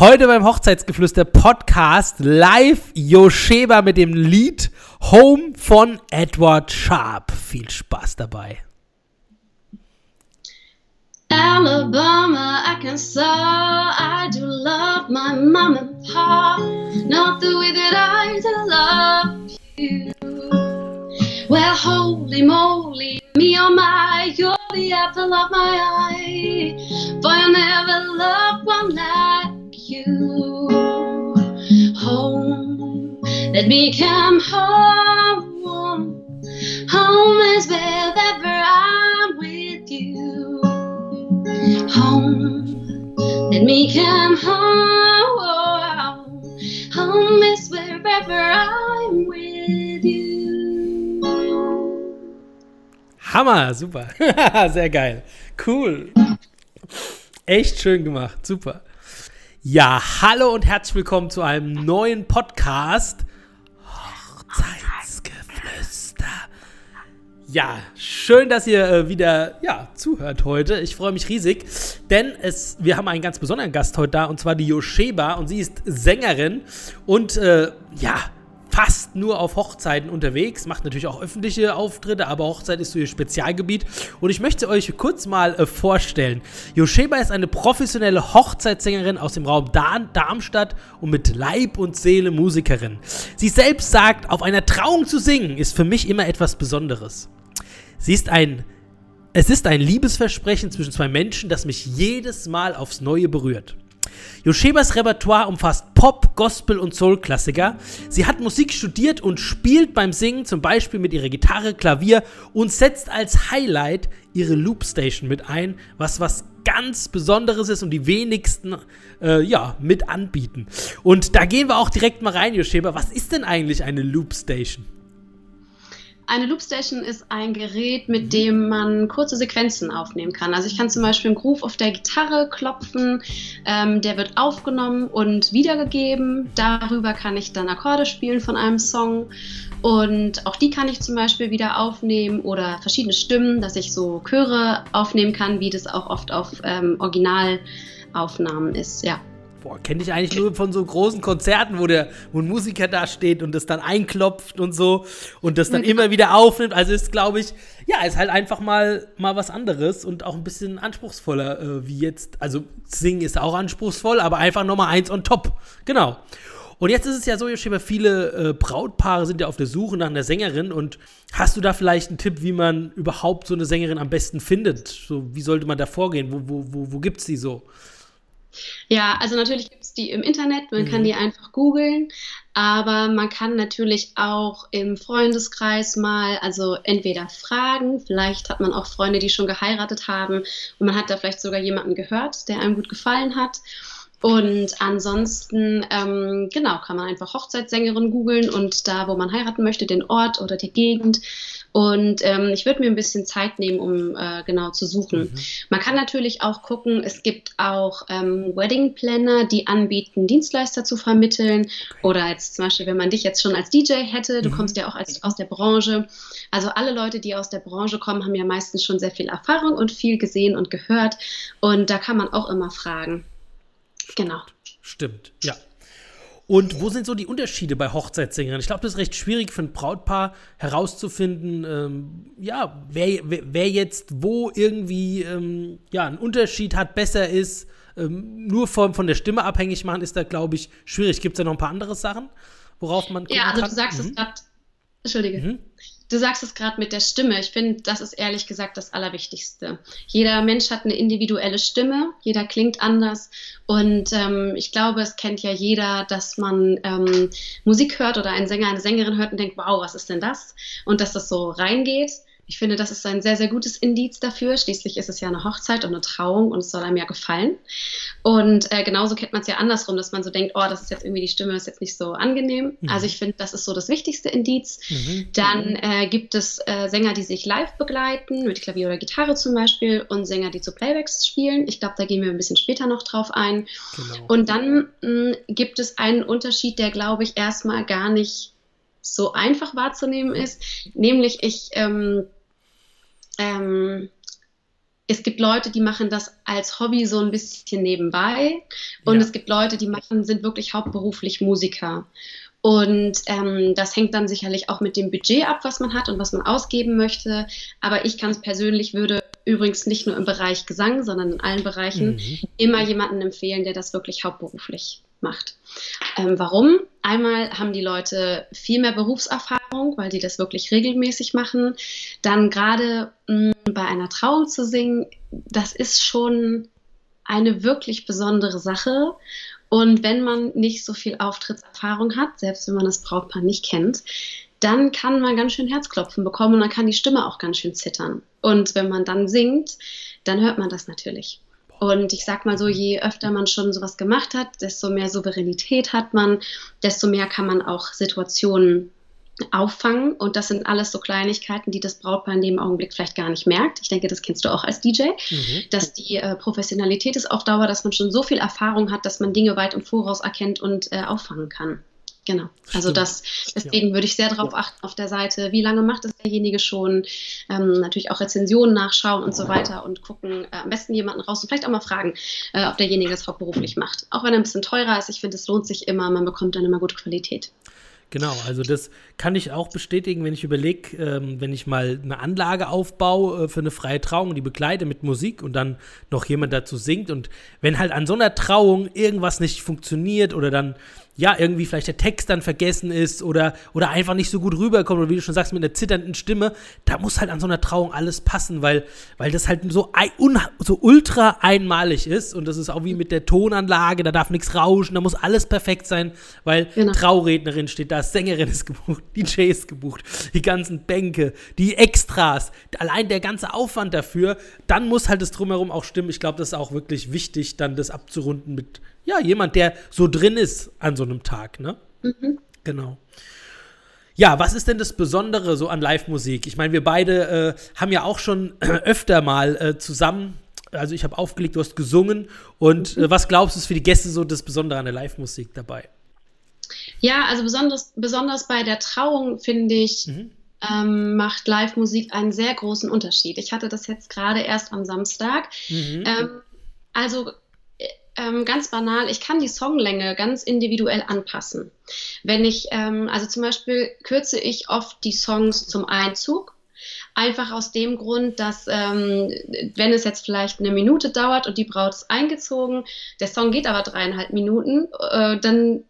Heute beim Hochzeitsgeflüster Podcast live Yosheba mit dem Lied Home von Edward Sharp. Viel Spaß dabei. Alabama, Arkansas, I do love my mom and pa, not the way that I do love you. Well, holy moly, me oh my, you're the apple of my eye, for I never loved one like you. Home, let me come home. Home is wherever I'm with you. Home, let me come home. Home is wherever I'm with you. Hammer, super. Sehr geil. Cool. Echt schön gemacht. Super. Ja, hallo und herzlich willkommen zu einem neuen Podcast. Hochzeitsgeflüster. Ja, schön, dass ihr äh, wieder ja, zuhört heute. Ich freue mich riesig, denn es, wir haben einen ganz besonderen Gast heute da, und zwar die Yosheba. Und sie ist Sängerin und äh, ja, fast nur auf Hochzeiten unterwegs, macht natürlich auch öffentliche Auftritte, aber Hochzeit ist so ihr Spezialgebiet. Und ich möchte euch kurz mal äh, vorstellen. Yosheba ist eine professionelle Hochzeitssängerin aus dem Raum Dar Darmstadt und mit Leib und Seele Musikerin. Sie selbst sagt, auf einer Trauung zu singen ist für mich immer etwas Besonderes. Sie ist ein es ist ein Liebesversprechen zwischen zwei Menschen, das mich jedes Mal aufs Neue berührt. Yoshebas Repertoire umfasst Pop, Gospel und Soul-Klassiker. Sie hat Musik studiert und spielt beim Singen zum Beispiel mit ihrer Gitarre, Klavier und setzt als Highlight ihre Loopstation mit ein, was was ganz Besonderes ist und die wenigsten äh, ja mit anbieten. Und da gehen wir auch direkt mal rein, Yosheba. Was ist denn eigentlich eine Loopstation? Eine Loopstation ist ein Gerät, mit dem man kurze Sequenzen aufnehmen kann. Also ich kann zum Beispiel einen Groove auf der Gitarre klopfen, ähm, der wird aufgenommen und wiedergegeben. Darüber kann ich dann Akkorde spielen von einem Song und auch die kann ich zum Beispiel wieder aufnehmen oder verschiedene Stimmen, dass ich so Chöre aufnehmen kann, wie das auch oft auf ähm, Originalaufnahmen ist. Ja. Boah, kenne ich eigentlich nur von so großen Konzerten, wo, der, wo ein Musiker da steht und das dann einklopft und so und das dann mhm. immer wieder aufnimmt. Also ist, glaube ich, ja, ist halt einfach mal, mal was anderes und auch ein bisschen anspruchsvoller äh, wie jetzt. Also Singen ist auch anspruchsvoll, aber einfach nochmal eins on top. Genau. Und jetzt ist es ja so, Joshua, viele äh, Brautpaare sind ja auf der Suche nach einer Sängerin. Und hast du da vielleicht einen Tipp, wie man überhaupt so eine Sängerin am besten findet? So, wie sollte man da vorgehen? Wo, wo, wo, wo gibt es die so? Ja, also natürlich gibt es die im Internet, man mhm. kann die einfach googeln, aber man kann natürlich auch im Freundeskreis mal, also entweder fragen, vielleicht hat man auch Freunde, die schon geheiratet haben und man hat da vielleicht sogar jemanden gehört, der einem gut gefallen hat. Und ansonsten, ähm, genau, kann man einfach Hochzeitssängerin googeln und da, wo man heiraten möchte, den Ort oder die Gegend und ähm, ich würde mir ein bisschen Zeit nehmen, um äh, genau zu suchen. Mhm. Man kann natürlich auch gucken, es gibt auch ähm, Wedding Planner, die anbieten, Dienstleister zu vermitteln. Oder jetzt zum Beispiel, wenn man dich jetzt schon als DJ hätte, du mhm. kommst ja auch als, aus der Branche. Also alle Leute, die aus der Branche kommen, haben ja meistens schon sehr viel Erfahrung und viel gesehen und gehört. Und da kann man auch immer fragen. Genau. Stimmt, ja. Und wo sind so die Unterschiede bei Hochzeitssängerinnen? Ich glaube, das ist recht schwierig für ein Brautpaar herauszufinden, ähm, ja, wer, wer, wer, jetzt wo irgendwie ähm, ja, einen Unterschied hat, besser ist. Ähm, nur von, von der Stimme abhängig machen ist da, glaube ich, schwierig. Gibt es da noch ein paar andere Sachen, worauf man. Ja, also kann? du sagst mhm. es gerade. Entschuldige. Mhm. Du sagst es gerade mit der Stimme. Ich finde, das ist ehrlich gesagt das Allerwichtigste. Jeder Mensch hat eine individuelle Stimme, jeder klingt anders. Und ähm, ich glaube, es kennt ja jeder, dass man ähm, Musik hört oder einen Sänger, eine Sängerin hört und denkt, wow, was ist denn das? Und dass das so reingeht. Ich finde, das ist ein sehr, sehr gutes Indiz dafür. Schließlich ist es ja eine Hochzeit und eine Trauung und es soll einem ja gefallen. Und äh, genauso kennt man es ja andersrum, dass man so denkt, oh, das ist jetzt irgendwie die Stimme, ist jetzt nicht so angenehm. Mhm. Also ich finde, das ist so das wichtigste Indiz. Mhm. Dann äh, gibt es äh, Sänger, die sich live begleiten, mit Klavier oder Gitarre zum Beispiel, und Sänger, die zu Playbacks spielen. Ich glaube, da gehen wir ein bisschen später noch drauf ein. Genau. Und dann mh, gibt es einen Unterschied, der, glaube ich, erstmal gar nicht so einfach wahrzunehmen ist. Nämlich, ich ähm, ähm, es gibt Leute, die machen das als Hobby so ein bisschen nebenbei und ja. es gibt Leute, die machen, sind wirklich hauptberuflich Musiker. Und ähm, das hängt dann sicherlich auch mit dem Budget ab, was man hat und was man ausgeben möchte. Aber ich es persönlich, würde übrigens nicht nur im Bereich Gesang, sondern in allen Bereichen mhm. immer jemanden empfehlen, der das wirklich hauptberuflich macht. Ähm, warum? Einmal haben die Leute viel mehr Berufserfahrung, weil die das wirklich regelmäßig machen. Dann gerade mm, bei einer Trauung zu singen, das ist schon eine wirklich besondere Sache. Und wenn man nicht so viel Auftrittserfahrung hat, selbst wenn man das Brautpaar nicht kennt, dann kann man ganz schön Herzklopfen bekommen und dann kann die Stimme auch ganz schön zittern. Und wenn man dann singt, dann hört man das natürlich. Und ich sag mal so, je öfter man schon sowas gemacht hat, desto mehr Souveränität hat man, desto mehr kann man auch Situationen auffangen. Und das sind alles so Kleinigkeiten, die das Brautpaar in dem Augenblick vielleicht gar nicht merkt. Ich denke, das kennst du auch als DJ, mhm. dass die äh, Professionalität ist auf Dauer, dass man schon so viel Erfahrung hat, dass man Dinge weit im Voraus erkennt und äh, auffangen kann. Genau. Also das, deswegen ja. würde ich sehr darauf achten auf der Seite, wie lange macht es derjenige schon, ähm, natürlich auch Rezensionen nachschauen und so weiter und gucken, äh, am besten jemanden raus und vielleicht auch mal fragen, äh, ob derjenige das hauptberuflich macht. Auch wenn er ein bisschen teurer ist, ich finde, es lohnt sich immer, man bekommt dann immer gute Qualität. Genau, also das kann ich auch bestätigen, wenn ich überlege, ähm, wenn ich mal eine Anlage aufbaue äh, für eine freie Trauung, die begleite mit Musik und dann noch jemand dazu singt und wenn halt an so einer Trauung irgendwas nicht funktioniert oder dann ja, irgendwie vielleicht der Text dann vergessen ist oder, oder einfach nicht so gut rüberkommt oder wie du schon sagst, mit einer zitternden Stimme, da muss halt an so einer Trauung alles passen, weil, weil das halt so, un, so ultra einmalig ist und das ist auch wie mit der Tonanlage, da darf nichts rauschen, da muss alles perfekt sein, weil genau. Traurednerin steht da, Sängerin ist gebucht, DJ ist gebucht, die ganzen Bänke, die Extras, allein der ganze Aufwand dafür, dann muss halt das Drumherum auch stimmen. Ich glaube, das ist auch wirklich wichtig, dann das abzurunden mit ja, jemand, der so drin ist an so einem Tag, ne? Mhm. Genau. Ja, was ist denn das Besondere so an Live-Musik? Ich meine, wir beide äh, haben ja auch schon öfter mal äh, zusammen, also ich habe aufgelegt, du hast gesungen. Und mhm. Äh, was glaubst du, ist für die Gäste so das Besondere an der Live-Musik dabei? Ja, also besonders, besonders bei der Trauung finde ich, mhm. ähm, macht Live-Musik einen sehr großen Unterschied. Ich hatte das jetzt gerade erst am Samstag. Mhm. Ähm, also ähm, ganz banal, ich kann die Songlänge ganz individuell anpassen. Wenn ich, ähm, also zum Beispiel kürze ich oft die Songs zum Einzug. Einfach aus dem Grund, dass ähm, wenn es jetzt vielleicht eine Minute dauert und die Braut ist eingezogen, der Song geht aber dreieinhalb Minuten, äh, dann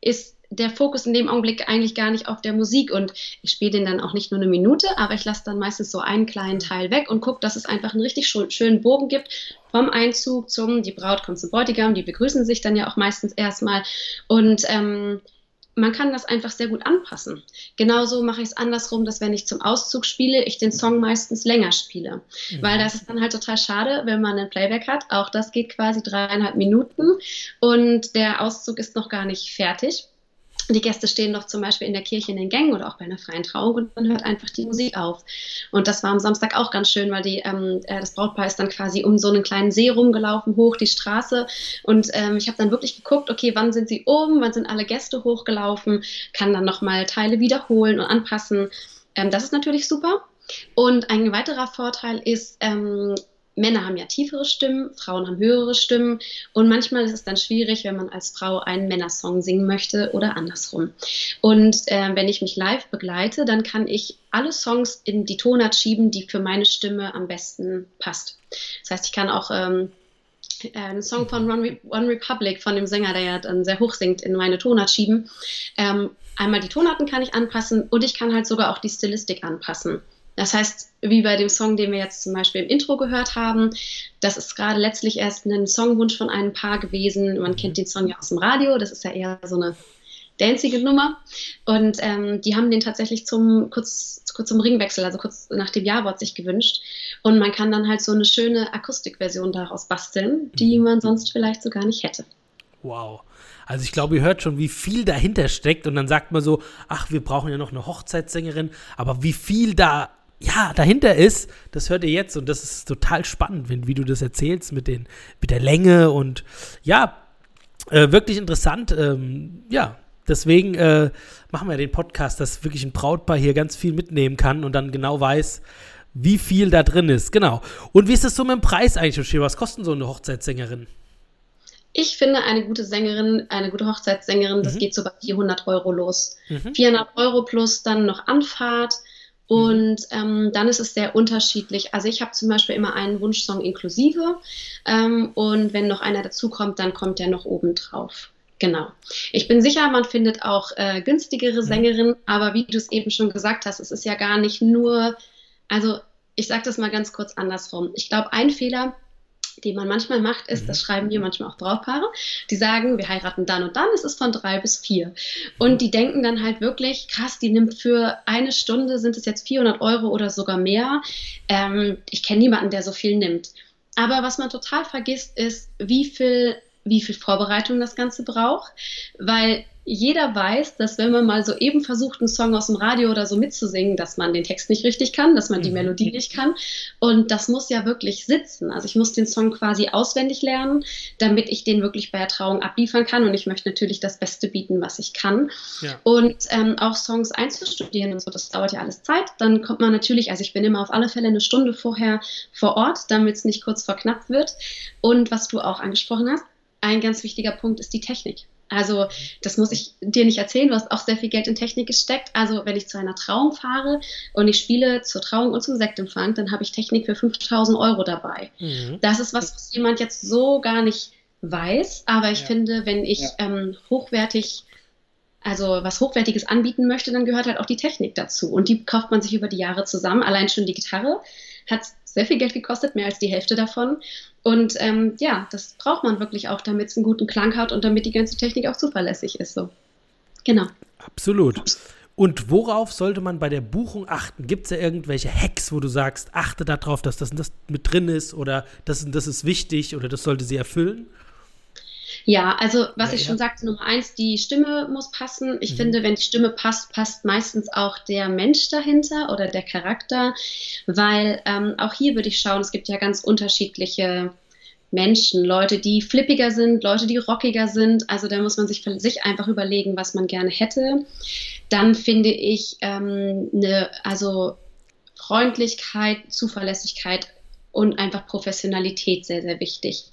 ist der Fokus in dem Augenblick eigentlich gar nicht auf der Musik und ich spiele den dann auch nicht nur eine Minute, aber ich lasse dann meistens so einen kleinen Teil weg und gucke, dass es einfach einen richtig schönen Bogen gibt vom Einzug zum, die Braut kommt zum Bräutigam, die begrüßen sich dann ja auch meistens erstmal und ähm, man kann das einfach sehr gut anpassen. Genauso mache ich es andersrum, dass wenn ich zum Auszug spiele, ich den Song meistens länger spiele. Mhm. Weil das ist dann halt total schade, wenn man ein Playback hat. Auch das geht quasi dreieinhalb Minuten und der Auszug ist noch gar nicht fertig. Die Gäste stehen doch zum Beispiel in der Kirche in den Gängen oder auch bei einer freien Trauung und man hört einfach die Musik auf. Und das war am Samstag auch ganz schön, weil die, ähm, äh, das Brautpaar ist dann quasi um so einen kleinen See rumgelaufen, hoch die Straße. Und ähm, ich habe dann wirklich geguckt, okay, wann sind sie oben, wann sind alle Gäste hochgelaufen, kann dann nochmal Teile wiederholen und anpassen. Ähm, das ist natürlich super. Und ein weiterer Vorteil ist, ähm, Männer haben ja tiefere Stimmen, Frauen haben höhere Stimmen und manchmal ist es dann schwierig, wenn man als Frau einen Männersong singen möchte oder andersrum. Und äh, wenn ich mich live begleite, dann kann ich alle Songs in die Tonart schieben, die für meine Stimme am besten passt. Das heißt, ich kann auch ähm, äh, einen Song von One, One, Republic, von dem Sänger, der ja dann sehr hoch singt, in meine Tonart schieben. Ähm, einmal die Tonarten kann ich anpassen und ich kann halt sogar auch die Stilistik anpassen. Das heißt, wie bei dem Song, den wir jetzt zum Beispiel im Intro gehört haben, das ist gerade letztlich erst ein Songwunsch von einem Paar gewesen. Man mhm. kennt den Song ja aus dem Radio, das ist ja eher so eine danzige Nummer. Und ähm, die haben den tatsächlich zum kurz, kurz zum Ringwechsel, also kurz nach dem Jawort sich gewünscht. Und man kann dann halt so eine schöne Akustikversion daraus basteln, die mhm. man sonst vielleicht so gar nicht hätte. Wow. Also ich glaube, ihr hört schon, wie viel dahinter steckt und dann sagt man so, ach, wir brauchen ja noch eine Hochzeitssängerin, aber wie viel da ja, dahinter ist, das hört ihr jetzt und das ist total spannend, wenn, wie du das erzählst mit, den, mit der Länge und ja, äh, wirklich interessant. Ähm, ja, deswegen äh, machen wir den Podcast, dass wirklich ein Brautpaar hier ganz viel mitnehmen kann und dann genau weiß, wie viel da drin ist. Genau. Und wie ist es so mit dem Preis eigentlich, Was kostet so eine Hochzeitssängerin? Ich finde, eine gute Sängerin, eine gute Hochzeitssängerin, mhm. das geht so bei 400 Euro los. Mhm. 400 Euro plus dann noch Anfahrt. Mhm. Und ähm, dann ist es sehr unterschiedlich. Also ich habe zum Beispiel immer einen Wunschsong inklusive ähm, und wenn noch einer dazukommt, dann kommt der noch oben drauf. Genau. Ich bin sicher, man findet auch äh, günstigere mhm. Sängerinnen, aber wie du es eben schon gesagt hast, es ist ja gar nicht nur, also ich sage das mal ganz kurz andersrum. Ich glaube, ein Fehler, die man manchmal macht, ist, das mhm. schreiben mir manchmal auch Brautpaare, die sagen, wir heiraten dann und dann, es ist von drei bis vier. Und die denken dann halt wirklich, krass, die nimmt für eine Stunde, sind es jetzt 400 Euro oder sogar mehr. Ähm, ich kenne niemanden, der so viel nimmt. Aber was man total vergisst, ist, wie viel wie viel Vorbereitung das Ganze braucht, weil jeder weiß, dass wenn man mal so eben versucht, einen Song aus dem Radio oder so mitzusingen, dass man den Text nicht richtig kann, dass man die mhm. Melodie nicht kann. Und das muss ja wirklich sitzen. Also ich muss den Song quasi auswendig lernen, damit ich den wirklich bei der Trauung abliefern kann. Und ich möchte natürlich das Beste bieten, was ich kann. Ja. Und ähm, auch Songs einzustudieren und so, das dauert ja alles Zeit. Dann kommt man natürlich, also ich bin immer auf alle Fälle eine Stunde vorher vor Ort, damit es nicht kurz vor knapp wird. Und was du auch angesprochen hast, ein ganz wichtiger Punkt ist die Technik. Also das muss ich dir nicht erzählen, du hast auch sehr viel Geld in Technik gesteckt. Also wenn ich zu einer Trauung fahre und ich spiele zur Trauung und zum Sektempfang, dann habe ich Technik für 5000 Euro dabei. Mhm. Das ist was, was jemand jetzt so gar nicht weiß, aber ich ja. finde, wenn ich ja. ähm, hochwertig also was Hochwertiges anbieten möchte, dann gehört halt auch die Technik dazu. Und die kauft man sich über die Jahre zusammen. Allein schon die Gitarre hat sehr viel Geld gekostet, mehr als die Hälfte davon. Und ähm, ja, das braucht man wirklich auch, damit es einen guten Klang hat und damit die ganze Technik auch zuverlässig ist. So. Genau. Absolut. Und worauf sollte man bei der Buchung achten? Gibt es da irgendwelche Hacks, wo du sagst, achte darauf, dass das und das mit drin ist oder das und das ist wichtig oder das sollte sie erfüllen? Ja, also was ja, ich ja. schon sagte, Nummer eins, die Stimme muss passen. Ich mhm. finde, wenn die Stimme passt, passt meistens auch der Mensch dahinter oder der Charakter, weil ähm, auch hier würde ich schauen, es gibt ja ganz unterschiedliche Menschen, Leute, die flippiger sind, Leute, die rockiger sind. Also da muss man sich für sich einfach überlegen, was man gerne hätte. Dann finde ich ähm, eine, also Freundlichkeit, Zuverlässigkeit und einfach Professionalität sehr, sehr wichtig.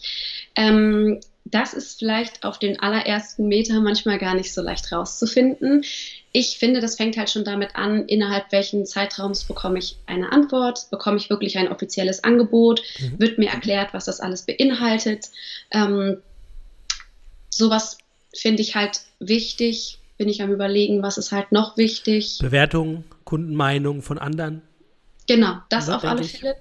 Ähm, das ist vielleicht auf den allerersten Meter manchmal gar nicht so leicht rauszufinden. Ich finde, das fängt halt schon damit an, innerhalb welchen Zeitraums bekomme ich eine Antwort, bekomme ich wirklich ein offizielles Angebot, mhm. wird mir erklärt, was das alles beinhaltet. Ähm, sowas finde ich halt wichtig, bin ich am Überlegen, was ist halt noch wichtig. Bewertung, Kundenmeinung von anderen. Genau, das auf alle Fälle.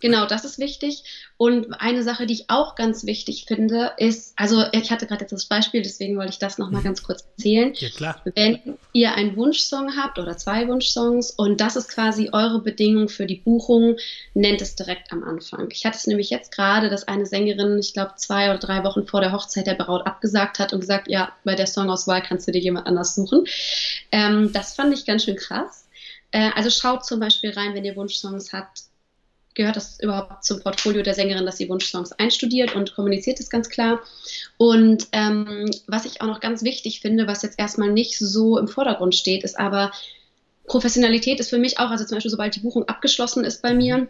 Genau, das ist wichtig. Und eine Sache, die ich auch ganz wichtig finde, ist, also ich hatte gerade jetzt das Beispiel, deswegen wollte ich das nochmal mhm. ganz kurz erzählen. Ja, klar. Wenn ihr einen Wunschsong habt oder zwei Wunschsongs und das ist quasi eure Bedingung für die Buchung, nennt es direkt am Anfang. Ich hatte es nämlich jetzt gerade, dass eine Sängerin, ich glaube, zwei oder drei Wochen vor der Hochzeit der Braut abgesagt hat und gesagt, ja, bei der Songauswahl kannst du dir jemand anders suchen. Ähm, das fand ich ganz schön krass. Äh, also schaut zum Beispiel rein, wenn ihr Wunschsongs habt gehört das überhaupt zum Portfolio der Sängerin, dass sie Wunschsongs einstudiert und kommuniziert das ganz klar. Und ähm, was ich auch noch ganz wichtig finde, was jetzt erstmal nicht so im Vordergrund steht, ist aber Professionalität ist für mich auch, also zum Beispiel sobald die Buchung abgeschlossen ist bei mir,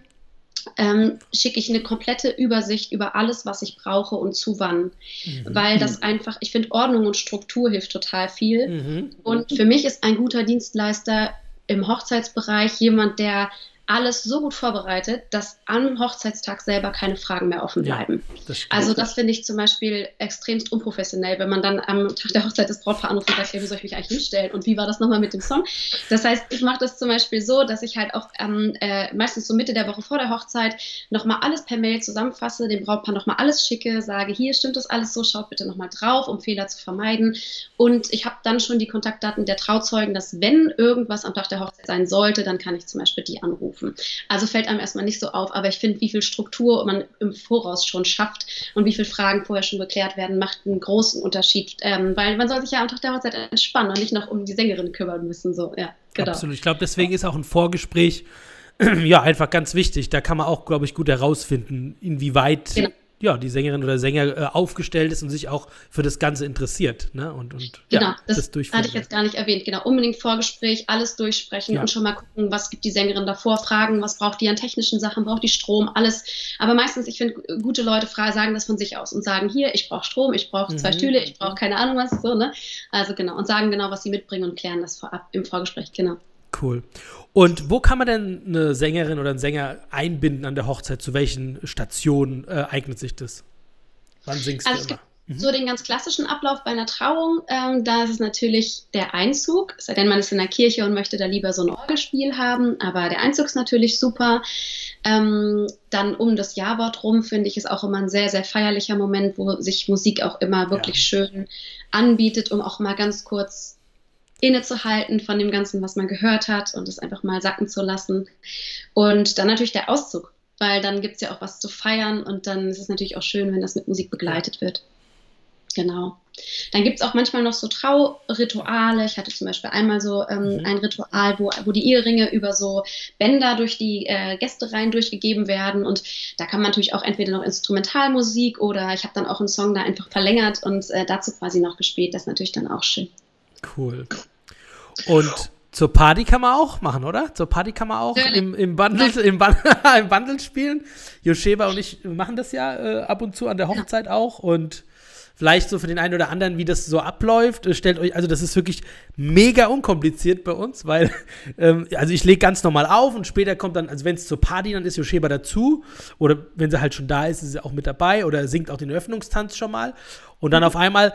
ähm, schicke ich eine komplette Übersicht über alles, was ich brauche und zu wann. Mhm. Weil das einfach, ich finde, Ordnung und Struktur hilft total viel. Mhm. Und für mich ist ein guter Dienstleister im Hochzeitsbereich jemand, der alles so gut vorbereitet, dass am Hochzeitstag selber keine Fragen mehr offen bleiben. Ja, das also das finde ich zum Beispiel extremst unprofessionell, wenn man dann am Tag der Hochzeit das Brautpaar anruft und sagt, hey, wie soll ich mich eigentlich hinstellen und wie war das nochmal mit dem Song? Das heißt, ich mache das zum Beispiel so, dass ich halt auch ähm, äh, meistens so Mitte der Woche vor der Hochzeit nochmal alles per Mail zusammenfasse, dem Brautpaar nochmal alles schicke, sage, hier stimmt das alles so, schaut bitte nochmal drauf, um Fehler zu vermeiden. Und ich habe dann schon die Kontaktdaten der Trauzeugen, dass wenn irgendwas am Tag der Hochzeit sein sollte, dann kann ich zum Beispiel die anrufen rufen. Also fällt einem erstmal nicht so auf, aber ich finde, wie viel Struktur man im Voraus schon schafft und wie viele Fragen vorher schon geklärt werden, macht einen großen Unterschied, ähm, weil man soll sich ja am Tag der Hochzeit entspannen und nicht noch um die Sängerin kümmern müssen. So, ja, genau. Absolut. Ich glaube, deswegen ist auch ein Vorgespräch ja einfach ganz wichtig. Da kann man auch, glaube ich, gut herausfinden, inwieweit genau ja, die Sängerin oder Sänger äh, aufgestellt ist und sich auch für das Ganze interessiert. Ne? Und, und genau, ja, das, das hatte ich jetzt gar nicht erwähnt. Genau, unbedingt Vorgespräch, alles durchsprechen ja. und schon mal gucken, was gibt die Sängerin davor, fragen, was braucht die an technischen Sachen, braucht die Strom, alles. Aber meistens, ich finde, gute Leute sagen das von sich aus und sagen, hier, ich brauche Strom, ich brauche mhm. zwei Stühle, ich brauche keine Ahnung was, so, ne? Also genau, und sagen genau, was sie mitbringen und klären das vorab im Vorgespräch, genau. Cool. Und wo kann man denn eine Sängerin oder einen Sänger einbinden an der Hochzeit? Zu welchen Stationen äh, eignet sich das? Wann singst also du immer? Mhm. So den ganz klassischen Ablauf bei einer Trauung, ähm, da ist es natürlich der Einzug, sei denn man ist in der Kirche und möchte da lieber so ein Orgelspiel haben, aber der Einzug ist natürlich super. Ähm, dann um das Jawort rum finde ich es auch immer ein sehr, sehr feierlicher Moment, wo sich Musik auch immer wirklich ja. schön anbietet, um auch mal ganz kurz innezuhalten von dem Ganzen, was man gehört hat und es einfach mal sacken zu lassen. Und dann natürlich der Auszug, weil dann gibt es ja auch was zu feiern und dann ist es natürlich auch schön, wenn das mit Musik begleitet wird. Genau. Dann gibt es auch manchmal noch so Traurituale. Ich hatte zum Beispiel einmal so ähm, mhm. ein Ritual, wo, wo die Eheringe über so Bänder durch die äh, Gästereien durchgegeben werden. Und da kann man natürlich auch entweder noch Instrumentalmusik oder ich habe dann auch einen Song da einfach verlängert und äh, dazu quasi noch gespielt. Das ist natürlich dann auch schön. Cool. Und zur Party kann man auch machen, oder? Zur Party kann man auch im, im, Bundle, im, im Bundle spielen. Josheba und ich machen das ja äh, ab und zu an der Hochzeit auch. Und vielleicht so für den einen oder anderen, wie das so abläuft. Äh, stellt euch, also das ist wirklich mega unkompliziert bei uns, weil, ähm, also ich lege ganz normal auf und später kommt dann, also wenn es zur Party dann ist, Josheba dazu. Oder wenn sie halt schon da ist, ist sie auch mit dabei oder singt auch den Öffnungstanz schon mal. Und dann auf einmal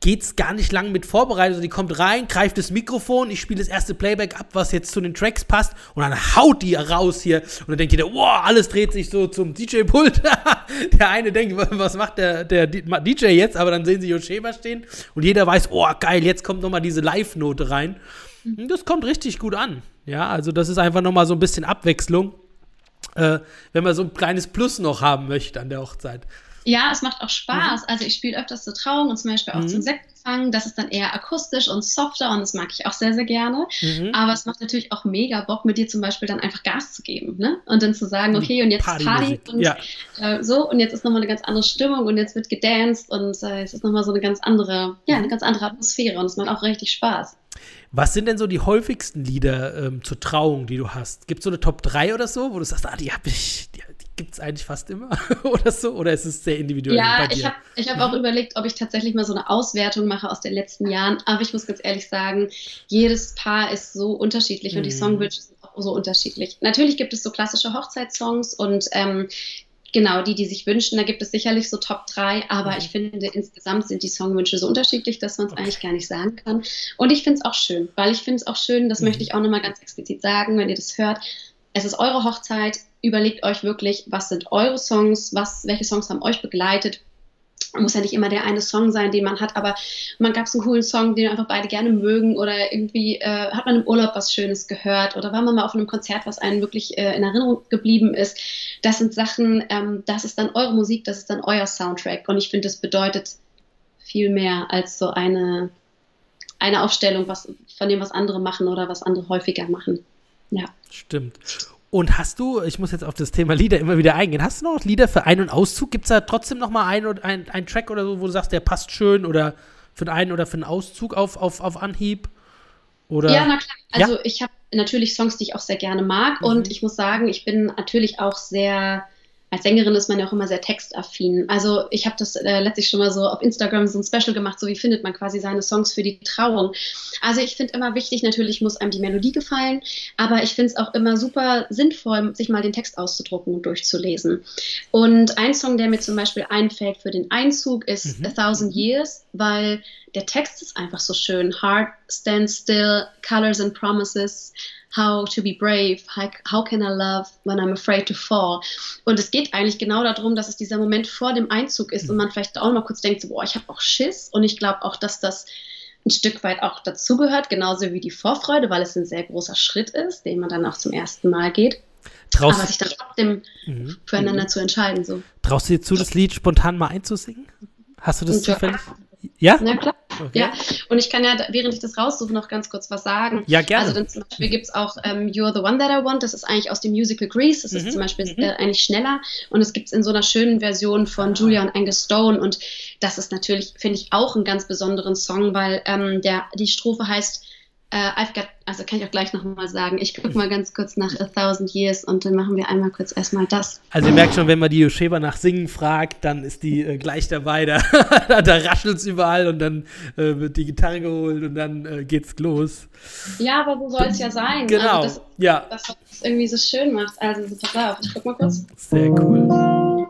geht's gar nicht lang mit Vorbereitung. Also die kommt rein, greift das Mikrofon, ich spiele das erste Playback ab, was jetzt zu den Tracks passt, und dann haut die raus hier. Und dann denkt jeder, wow, alles dreht sich so zum DJ-Pult. der eine denkt, was macht der, der DJ jetzt? Aber dann sehen sie Yosheba stehen und jeder weiß, oh, geil, jetzt kommt nochmal diese Live-Note rein. Und das kommt richtig gut an. Ja, also das ist einfach nochmal so ein bisschen Abwechslung, äh, wenn man so ein kleines Plus noch haben möchte an der Hochzeit. Ja, es macht auch Spaß. Mhm. Also ich spiele öfters zur Trauung und zum Beispiel auch mhm. zum Sektempfang. Das ist dann eher akustisch und softer und das mag ich auch sehr, sehr gerne. Mhm. Aber es macht natürlich auch mega Bock, mit dir zum Beispiel dann einfach Gas zu geben. Ne? Und dann zu sagen, okay, und jetzt Party, Party und ja. äh, so und jetzt ist nochmal eine ganz andere Stimmung und jetzt wird gedanced und äh, es ist nochmal so eine ganz andere, ja, eine mhm. ganz andere Atmosphäre und es macht auch richtig Spaß. Was sind denn so die häufigsten Lieder ähm, zur Trauung, die du hast? Gibt es so eine Top 3 oder so, wo du sagst, ah, die habe ich, die, gibt es eigentlich fast immer oder so? Oder ist es sehr individuell? Ja, ich habe ich hab auch überlegt, ob ich tatsächlich mal so eine Auswertung mache aus den letzten Jahren. Aber ich muss ganz ehrlich sagen, jedes Paar ist so unterschiedlich mhm. und die mhm. Songwünsche sind auch so unterschiedlich. Natürlich gibt es so klassische Hochzeitssongs und ähm, genau, die, die sich wünschen, da gibt es sicherlich so Top 3, aber mhm. ich finde, insgesamt sind die Songwünsche so unterschiedlich, dass man es okay. eigentlich gar nicht sagen kann. Und ich finde es auch schön, weil ich finde es auch schön, das mhm. möchte ich auch nochmal ganz explizit sagen, wenn ihr das hört, es ist eure Hochzeit, überlegt euch wirklich, was sind eure Songs, was, welche Songs haben euch begleitet. Muss ja nicht immer der eine Song sein, den man hat, aber man gab es einen coolen Song, den einfach beide gerne mögen oder irgendwie äh, hat man im Urlaub was Schönes gehört oder war man mal auf einem Konzert, was einem wirklich äh, in Erinnerung geblieben ist. Das sind Sachen, ähm, das ist dann eure Musik, das ist dann euer Soundtrack und ich finde, das bedeutet viel mehr als so eine, eine Aufstellung was, von dem, was andere machen oder was andere häufiger machen. Ja. Stimmt. Und hast du, ich muss jetzt auf das Thema Lieder immer wieder eingehen, hast du noch Lieder für Ein- und Auszug? Gibt es da trotzdem noch mal einen ein, ein Track oder so, wo du sagst, der passt schön oder für den einen oder für den Auszug auf, auf, auf Anhieb? Oder? Ja, na klar. Also ja? ich habe natürlich Songs, die ich auch sehr gerne mag mhm. und ich muss sagen, ich bin natürlich auch sehr als Sängerin ist man ja auch immer sehr textaffin. Also ich habe das äh, letztlich schon mal so auf Instagram so ein Special gemacht, so wie findet man quasi seine Songs für die Trauung. Also ich finde immer wichtig, natürlich muss einem die Melodie gefallen, aber ich finde es auch immer super sinnvoll, sich mal den Text auszudrucken und durchzulesen. Und ein Song, der mir zum Beispiel einfällt für den Einzug, ist mhm. A Thousand Years, weil der Text ist einfach so schön. Heart stands still, colors and promises how to be brave, how, how can I love when I'm afraid to fall. Und es geht eigentlich genau darum, dass es dieser Moment vor dem Einzug ist und man vielleicht auch mal kurz denkt, so, boah, ich habe auch Schiss und ich glaube auch, dass das ein Stück weit auch dazugehört, genauso wie die Vorfreude, weil es ein sehr großer Schritt ist, den man dann auch zum ersten Mal geht. Traust aber sich dann trotzdem mhm. füreinander mhm. zu entscheiden. So. Traust du dir zu, das Lied spontan mal einzusingen? Hast du das zufällig? Ja? Na klar. Okay. ja. Und ich kann ja, während ich das raussuche, noch ganz kurz was sagen. Ja, gerne. Also dann zum Beispiel gibt es auch ähm, You're the One That I Want. Das ist eigentlich aus dem Musical Grease. Das mhm. ist zum Beispiel mhm. äh, eigentlich schneller. Und es gibt es in so einer schönen Version von ah. Julia und Angus Stone. Und das ist natürlich, finde ich, auch einen ganz besonderen Song, weil ähm, der, die Strophe heißt Uh, I've got, also kann ich auch gleich nochmal sagen, ich gucke mal ganz kurz nach A Thousand Years und dann machen wir einmal kurz erstmal das. Also ihr merkt schon, wenn man die Yosheba nach Singen fragt, dann ist die äh, gleich dabei, da, da raschelt es überall und dann äh, wird die Gitarre geholt und dann äh, geht's los. Ja, aber so soll es ja sein. Genau, also das, ja. Das, was es irgendwie so schön macht. Also pass auf, ich guck mal kurz. Sehr cool.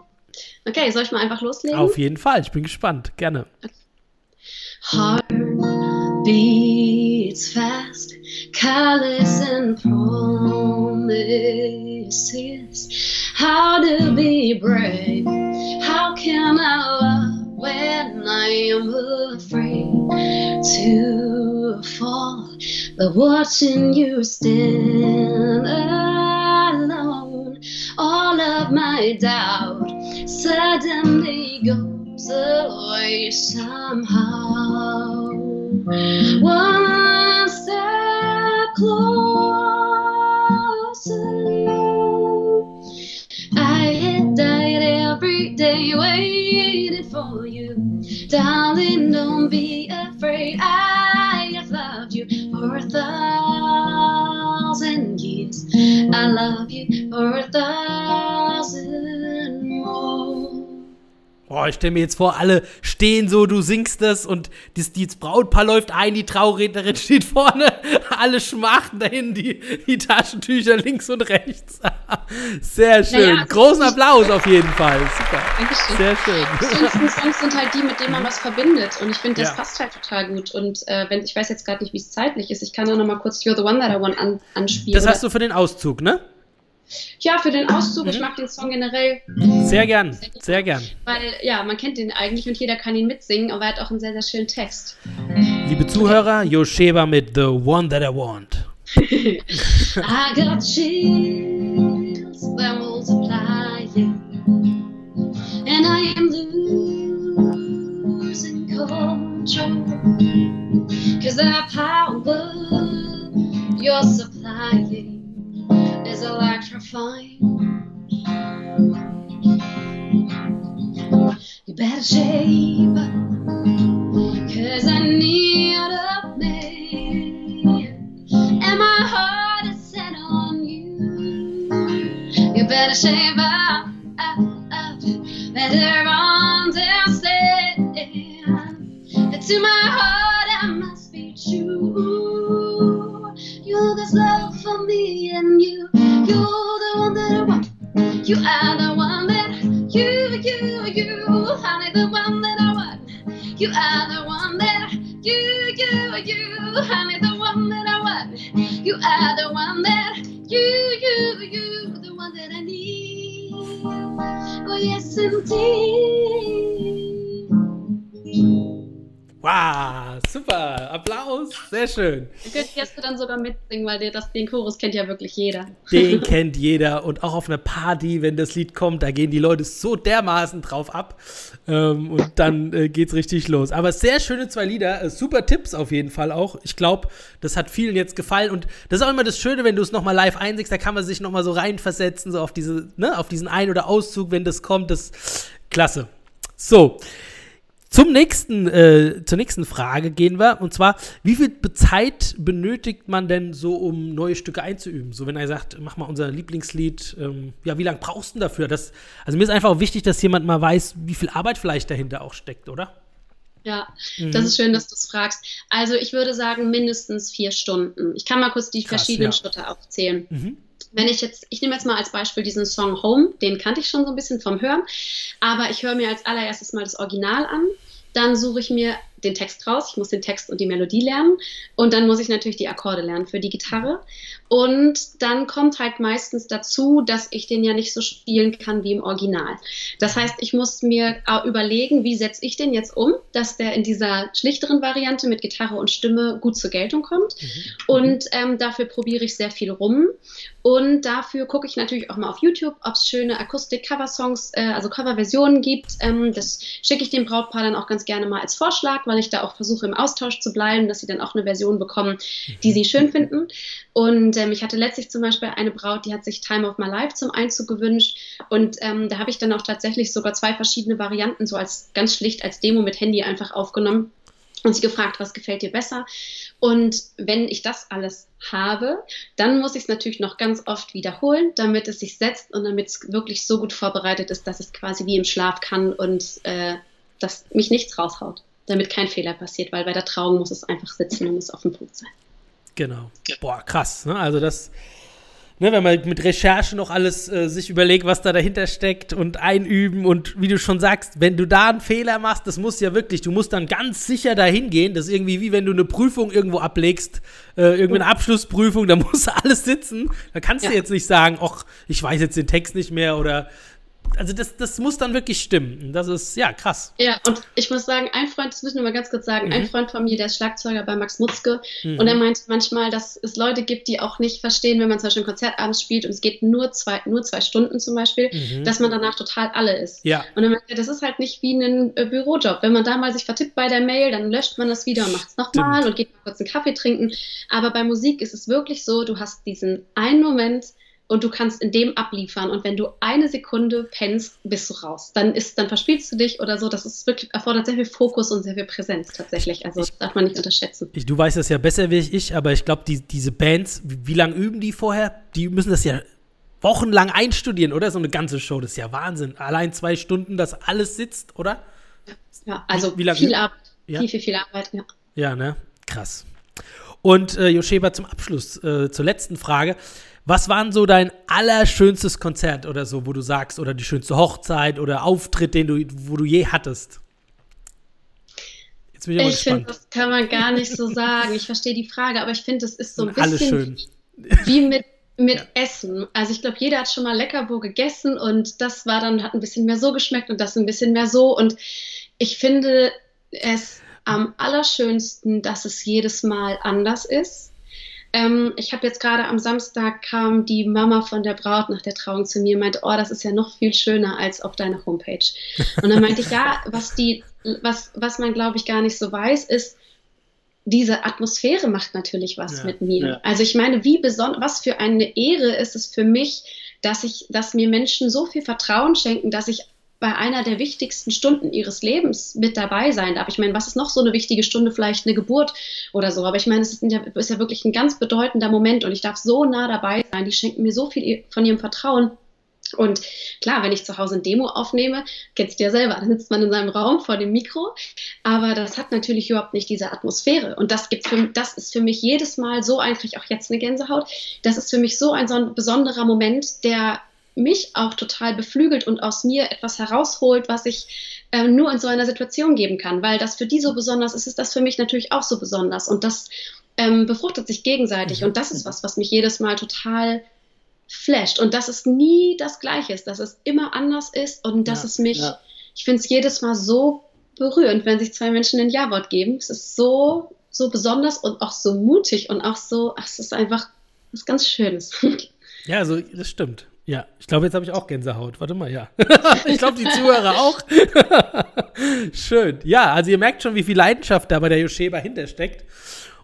Okay, soll ich mal einfach loslegen? Auf jeden Fall, ich bin gespannt, gerne. Okay. Heart beats fast, callous and promises. How to be brave? How can I love when I am afraid to fall? But watching you stand alone, all of my doubt suddenly goes away somehow. One step closer. I had died every day waiting for you. Darling, don't be afraid. Oh, ich stelle mir jetzt vor, alle stehen so, du singst das und das, das Brautpaar läuft ein, die Traurednerin steht vorne, alle schmachten dahin, die, die Taschentücher links und rechts. Sehr schön. Naja, also Großen Applaus auf jeden Fall. Super. Dankeschön. Sehr schön. Die schönsten Songs sind halt die, mit denen man was verbindet. Und ich finde, das ja. passt halt total gut. Und äh, wenn, ich weiß jetzt gerade nicht, wie es zeitlich ist, ich kann auch noch mal kurz You're the One That I Want an, anspielen. Das hast du für den Auszug, ne? Ja, für den Auszug. Mhm. Ich mag den Song generell. Sehr gern, sehr gern. Weil, ja, man kennt den eigentlich und jeder kann ihn mitsingen, aber er hat auch einen sehr, sehr schönen Text. Liebe Zuhörer, Yosheba mit The One That I Want. I got chills, fine. You better shave. You, honey, the one that I want. You are the one that you, you, you, the one that I need. Oh yes, indeed. Wow, super, Applaus, sehr schön. Den könntest du dann sogar mitsingen, weil der, das, den Chorus kennt ja wirklich jeder. Den kennt jeder und auch auf einer Party, wenn das Lied kommt, da gehen die Leute so dermaßen drauf ab ähm, und dann äh, geht's richtig los. Aber sehr schöne zwei Lieder, äh, super Tipps auf jeden Fall auch. Ich glaube, das hat vielen jetzt gefallen und das ist auch immer das Schöne, wenn du es nochmal live einsigst, da kann man sich nochmal so reinversetzen, so auf diese, ne, auf diesen Ein- oder Auszug, wenn das kommt, das klasse. So, zum nächsten, äh, zur nächsten Frage gehen wir. Und zwar, wie viel Zeit benötigt man denn so, um neue Stücke einzuüben? So, wenn er sagt, mach mal unser Lieblingslied, ähm, ja, wie lange brauchst du dafür? Das, also mir ist einfach auch wichtig, dass jemand mal weiß, wie viel Arbeit vielleicht dahinter auch steckt, oder? Ja, mhm. das ist schön, dass du es fragst. Also ich würde sagen, mindestens vier Stunden. Ich kann mal kurz die Krass, verschiedenen ja. Schritte aufzählen. Mhm wenn ich jetzt, ich nehme jetzt mal als Beispiel diesen Song Home, den kannte ich schon so ein bisschen vom Hören, aber ich höre mir als allererstes mal das Original an, dann suche ich mir den Text raus, ich muss den Text und die Melodie lernen und dann muss ich natürlich die Akkorde lernen für die Gitarre und dann kommt halt meistens dazu, dass ich den ja nicht so spielen kann wie im Original. Das heißt, ich muss mir überlegen, wie setze ich den jetzt um, dass der in dieser schlichteren Variante mit Gitarre und Stimme gut zur Geltung kommt. Mhm. Und ähm, dafür probiere ich sehr viel rum. Und dafür gucke ich natürlich auch mal auf YouTube, ob es schöne Akustik-Cover-Songs, äh, also Cover-Versionen gibt. Ähm, das schicke ich dem Brautpaar dann auch ganz gerne mal als Vorschlag, weil ich da auch versuche im Austausch zu bleiben, dass sie dann auch eine Version bekommen, die sie schön finden. Und ähm, ich hatte letztlich zum Beispiel eine Braut, die hat sich Time of My Life zum Einzug gewünscht. Und ähm, da habe ich dann auch tatsächlich sogar zwei verschiedene Varianten, so als ganz schlicht als Demo mit Handy einfach aufgenommen und sie gefragt, was gefällt dir besser? Und wenn ich das alles habe, dann muss ich es natürlich noch ganz oft wiederholen, damit es sich setzt und damit es wirklich so gut vorbereitet ist, dass es quasi wie im Schlaf kann und äh, dass mich nichts raushaut, damit kein Fehler passiert, weil bei der Trauung muss es einfach sitzen und muss auf dem Punkt sein. Genau. Boah, krass. Ne? Also das ne, wenn man mit Recherche noch alles äh, sich überlegt, was da dahinter steckt und einüben und wie du schon sagst, wenn du da einen Fehler machst, das muss ja wirklich, du musst dann ganz sicher dahin gehen. Das ist irgendwie wie wenn du eine Prüfung irgendwo ablegst, äh, irgendwie eine Abschlussprüfung, da muss alles sitzen. Da kannst ja. du jetzt nicht sagen, ach, ich weiß jetzt den Text nicht mehr oder also das, das muss dann wirklich stimmen. Das ist, ja, krass. Ja, und ich muss sagen, ein Freund, das müssen wir mal ganz kurz sagen, mhm. ein Freund von mir, der ist Schlagzeuger bei Max Mutzke mhm. und er meint manchmal, dass es Leute gibt, die auch nicht verstehen, wenn man zum Beispiel ein Konzert abends spielt und es geht nur zwei, nur zwei Stunden zum Beispiel, mhm. dass man danach total alle ist. Ja. Und er meint, das ist halt nicht wie ein äh, Bürojob. Wenn man da mal sich vertippt bei der Mail, dann löscht man das wieder und macht es nochmal und geht mal kurz einen Kaffee trinken. Aber bei Musik ist es wirklich so, du hast diesen einen Moment, und du kannst in dem abliefern. Und wenn du eine Sekunde pennst, bist du raus. Dann ist, dann verspielst du dich oder so. Das ist wirklich, erfordert sehr viel Fokus und sehr viel Präsenz tatsächlich. Also das darf man nicht unterschätzen. Ich, du weißt das ja besser wie ich, aber ich glaube, die, diese Bands, wie, wie lange üben die vorher? Die müssen das ja wochenlang einstudieren, oder? So eine ganze Show, das ist ja Wahnsinn. Allein zwei Stunden, dass alles sitzt, oder? Ja, also wie, wie viel Arbeit. Ja? Viel, viel, viel Arbeit, ja. Ja, ne? Krass. Und äh, Josheba, zum Abschluss, äh, zur letzten Frage. Was war denn so dein allerschönstes Konzert oder so, wo du sagst, oder die schönste Hochzeit oder Auftritt, den du, wo du je hattest? Jetzt bin ich, ich finde, das kann man gar nicht so sagen. Ich verstehe die Frage, aber ich finde, es ist so ein bisschen schön. wie mit, mit ja. Essen. Also ich glaube, jeder hat schon mal Leckerbo gegessen und das war dann, hat ein bisschen mehr so geschmeckt und das ein bisschen mehr so. Und ich finde es am allerschönsten, dass es jedes Mal anders ist ähm, ich habe jetzt gerade am Samstag kam die Mama von der Braut nach der Trauung zu mir und meinte, oh, das ist ja noch viel schöner als auf deiner Homepage. Und dann meinte ich, ja, was die, was, was man glaube ich gar nicht so weiß, ist, diese Atmosphäre macht natürlich was ja, mit mir. Ja. Also ich meine, wie besonders, was für eine Ehre ist es für mich, dass ich, dass mir Menschen so viel Vertrauen schenken, dass ich bei einer der wichtigsten Stunden ihres Lebens mit dabei sein darf. Ich meine, was ist noch so eine wichtige Stunde? Vielleicht eine Geburt oder so. Aber ich meine, es ist ja, ist ja wirklich ein ganz bedeutender Moment und ich darf so nah dabei sein. Die schenken mir so viel von ihrem Vertrauen. Und klar, wenn ich zu Hause ein Demo aufnehme, kennst du ja selber, dann sitzt man in seinem Raum vor dem Mikro, aber das hat natürlich überhaupt nicht diese Atmosphäre. Und das, gibt für, das ist für mich jedes Mal so ein, auch jetzt eine Gänsehaut, das ist für mich so ein, so ein besonderer Moment, der mich auch total beflügelt und aus mir etwas herausholt, was ich äh, nur in so einer Situation geben kann, weil das für die so besonders ist, ist das für mich natürlich auch so besonders und das ähm, befruchtet sich gegenseitig und das ist was, was mich jedes Mal total flasht und dass es nie das Gleiche ist, dass es immer anders ist und dass ja, es mich, ja. ich finde es jedes Mal so berührend, wenn sich zwei Menschen ein Ja-Wort geben. Es ist so, so besonders und auch so mutig und auch so, ach, es ist einfach was ganz Schönes. Ja, also das stimmt. Ja, ich glaube, jetzt habe ich auch Gänsehaut. Warte mal, ja. ich glaube, die Zuhörer auch. Schön. Ja, also ihr merkt schon, wie viel Leidenschaft da bei der Yosheba hintersteckt.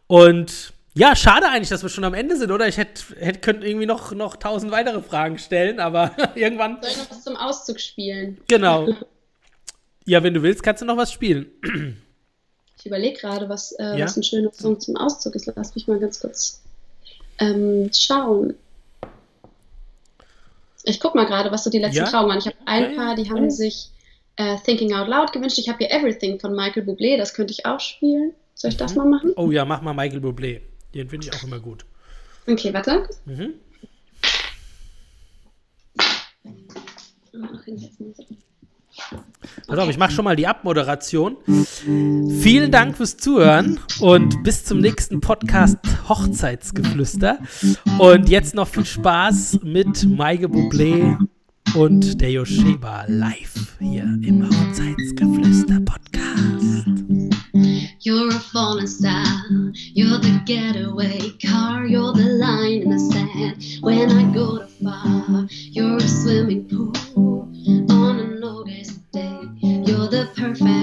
Und ja, schade eigentlich, dass wir schon am Ende sind, oder? Ich hätte hätt, könnte irgendwie noch, noch tausend weitere Fragen stellen, aber irgendwann. Soll ich noch was zum Auszug spielen? Genau. Ja, wenn du willst, kannst du noch was spielen. Ich überlege gerade, was, äh, ja? was ein schöner Song zum Auszug ist. Lass mich mal ganz kurz ähm, schauen. Ich guck mal gerade, was so die letzten ja? Trauungen waren. Ich habe ein ja, paar, die haben sich äh, Thinking Out Loud gewünscht. Ich habe hier Everything von Michael Bublé, das könnte ich auch spielen. Soll ich mhm. das mal machen? Oh ja, mach mal Michael Bublé. Den finde ich auch immer gut. Okay, warte. Mhm. Ach, Pass auf, ich mache schon mal die Abmoderation. Vielen Dank fürs Zuhören und bis zum nächsten Podcast Hochzeitsgeflüster. Und jetzt noch viel Spaß mit Maike Bublé und der Yosheba live hier im Hochzeitsgeflüster Podcast. You're a falling star, you're the getaway car, you're the line in the sand. When I go too far, you're a swimming pool on an Day. You're the perfect